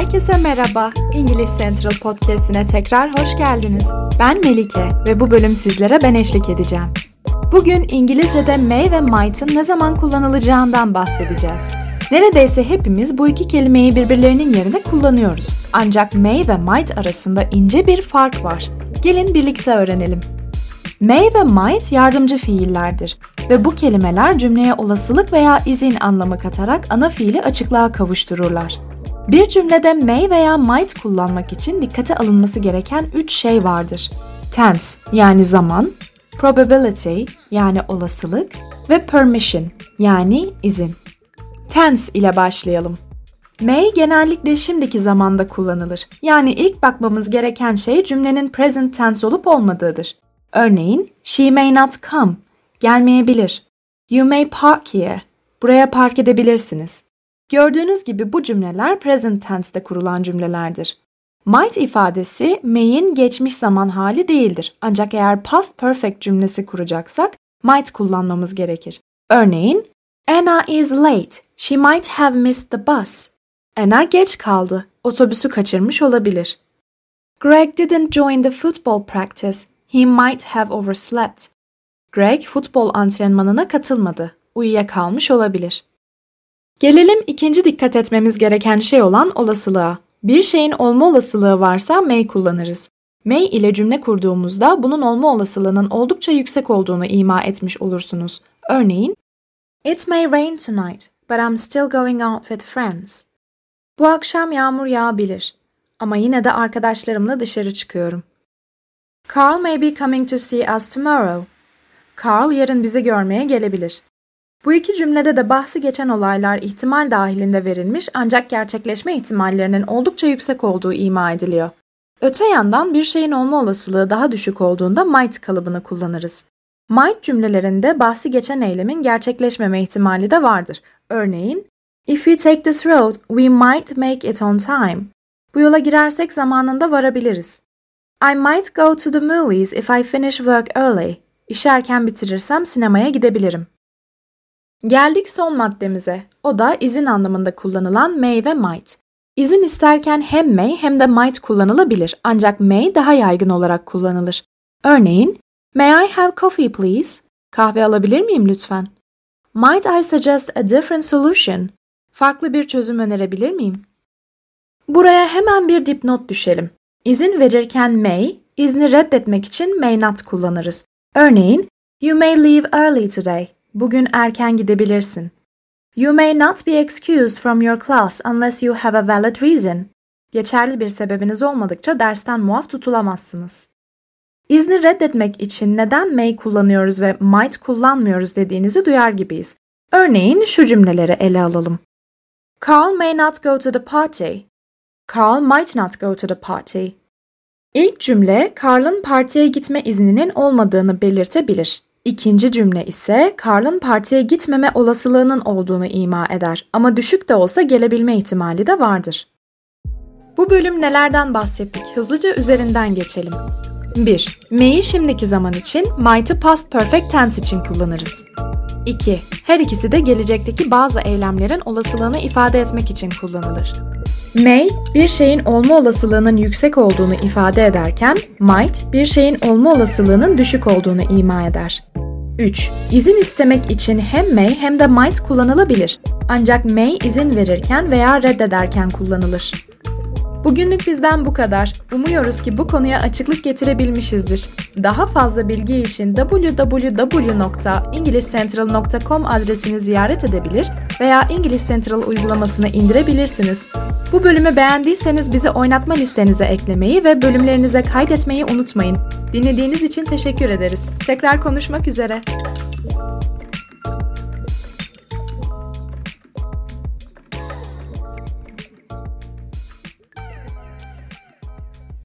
Herkese merhaba. İngiliz Central Podcast'ine tekrar hoş geldiniz. Ben Melike ve bu bölüm sizlere ben eşlik edeceğim. Bugün İngilizce'de may ve might'ın ne zaman kullanılacağından bahsedeceğiz. Neredeyse hepimiz bu iki kelimeyi birbirlerinin yerine kullanıyoruz. Ancak may ve might arasında ince bir fark var. Gelin birlikte öğrenelim. May ve might yardımcı fiillerdir ve bu kelimeler cümleye olasılık veya izin anlamı katarak ana fiili açıklığa kavuştururlar. Bir cümlede may veya might kullanmak için dikkate alınması gereken üç şey vardır. Tense yani zaman, probability yani olasılık ve permission yani izin. Tense ile başlayalım. May genellikle şimdiki zamanda kullanılır. Yani ilk bakmamız gereken şey cümlenin present tense olup olmadığıdır. Örneğin, she may not come, gelmeyebilir. You may park here, buraya park edebilirsiniz. Gördüğünüz gibi bu cümleler present tense'de kurulan cümlelerdir. Might ifadesi may'in geçmiş zaman hali değildir. Ancak eğer past perfect cümlesi kuracaksak might kullanmamız gerekir. Örneğin, Anna is late. She might have missed the bus. Anna geç kaldı. Otobüsü kaçırmış olabilir. Greg didn't join the football practice. He might have overslept. Greg futbol antrenmanına katılmadı. Uyuyakalmış olabilir. Gelelim ikinci dikkat etmemiz gereken şey olan olasılığa. Bir şeyin olma olasılığı varsa may kullanırız. May ile cümle kurduğumuzda bunun olma olasılığının oldukça yüksek olduğunu ima etmiş olursunuz. Örneğin, It may rain tonight, but I'm still going out with friends. Bu akşam yağmur yağabilir ama yine de arkadaşlarımla dışarı çıkıyorum. Carl may be coming to see us tomorrow. Carl yarın bizi görmeye gelebilir. Bu iki cümlede de bahsi geçen olaylar ihtimal dahilinde verilmiş ancak gerçekleşme ihtimallerinin oldukça yüksek olduğu ima ediliyor. Öte yandan bir şeyin olma olasılığı daha düşük olduğunda might kalıbını kullanırız. Might cümlelerinde bahsi geçen eylemin gerçekleşmeme ihtimali de vardır. Örneğin, If we take this road, we might make it on time. Bu yola girersek zamanında varabiliriz. I might go to the movies if I finish work early. İşi erken bitirirsem sinemaya gidebilirim. Geldik son maddemize. O da izin anlamında kullanılan may ve might. İzin isterken hem may hem de might kullanılabilir ancak may daha yaygın olarak kullanılır. Örneğin, May I have coffee please? Kahve alabilir miyim lütfen? Might I suggest a different solution? Farklı bir çözüm önerebilir miyim? Buraya hemen bir dipnot düşelim. İzin verirken may, izni reddetmek için may not kullanırız. Örneğin, You may leave early today. Bugün erken gidebilirsin. You may not be excused from your class unless you have a valid reason. Geçerli bir sebebiniz olmadıkça dersten muaf tutulamazsınız. İzni reddetmek için neden may kullanıyoruz ve might kullanmıyoruz dediğinizi duyar gibiyiz. Örneğin şu cümleleri ele alalım. Carl may not go to the party. Carl might not go to the party. İlk cümle Carl'ın partiye gitme izninin olmadığını belirtebilir. İkinci cümle ise Carl'ın partiye gitmeme olasılığının olduğunu ima eder ama düşük de olsa gelebilme ihtimali de vardır. Bu bölüm nelerden bahsettik? Hızlıca üzerinden geçelim. 1. May'i şimdiki zaman için, might'ı past perfect tense için kullanırız. 2. Her ikisi de gelecekteki bazı eylemlerin olasılığını ifade etmek için kullanılır. May, bir şeyin olma olasılığının yüksek olduğunu ifade ederken, might, bir şeyin olma olasılığının düşük olduğunu ima eder. 3. İzin istemek için hem may hem de might kullanılabilir. Ancak may izin verirken veya reddederken kullanılır. Bugünlük bizden bu kadar. Umuyoruz ki bu konuya açıklık getirebilmişizdir. Daha fazla bilgi için www.englishcentral.com adresini ziyaret edebilir veya English Central uygulamasını indirebilirsiniz. Bu bölümü beğendiyseniz bizi oynatma listenize eklemeyi ve bölümlerinize kaydetmeyi unutmayın. Dinlediğiniz için teşekkür ederiz. Tekrar konuşmak üzere.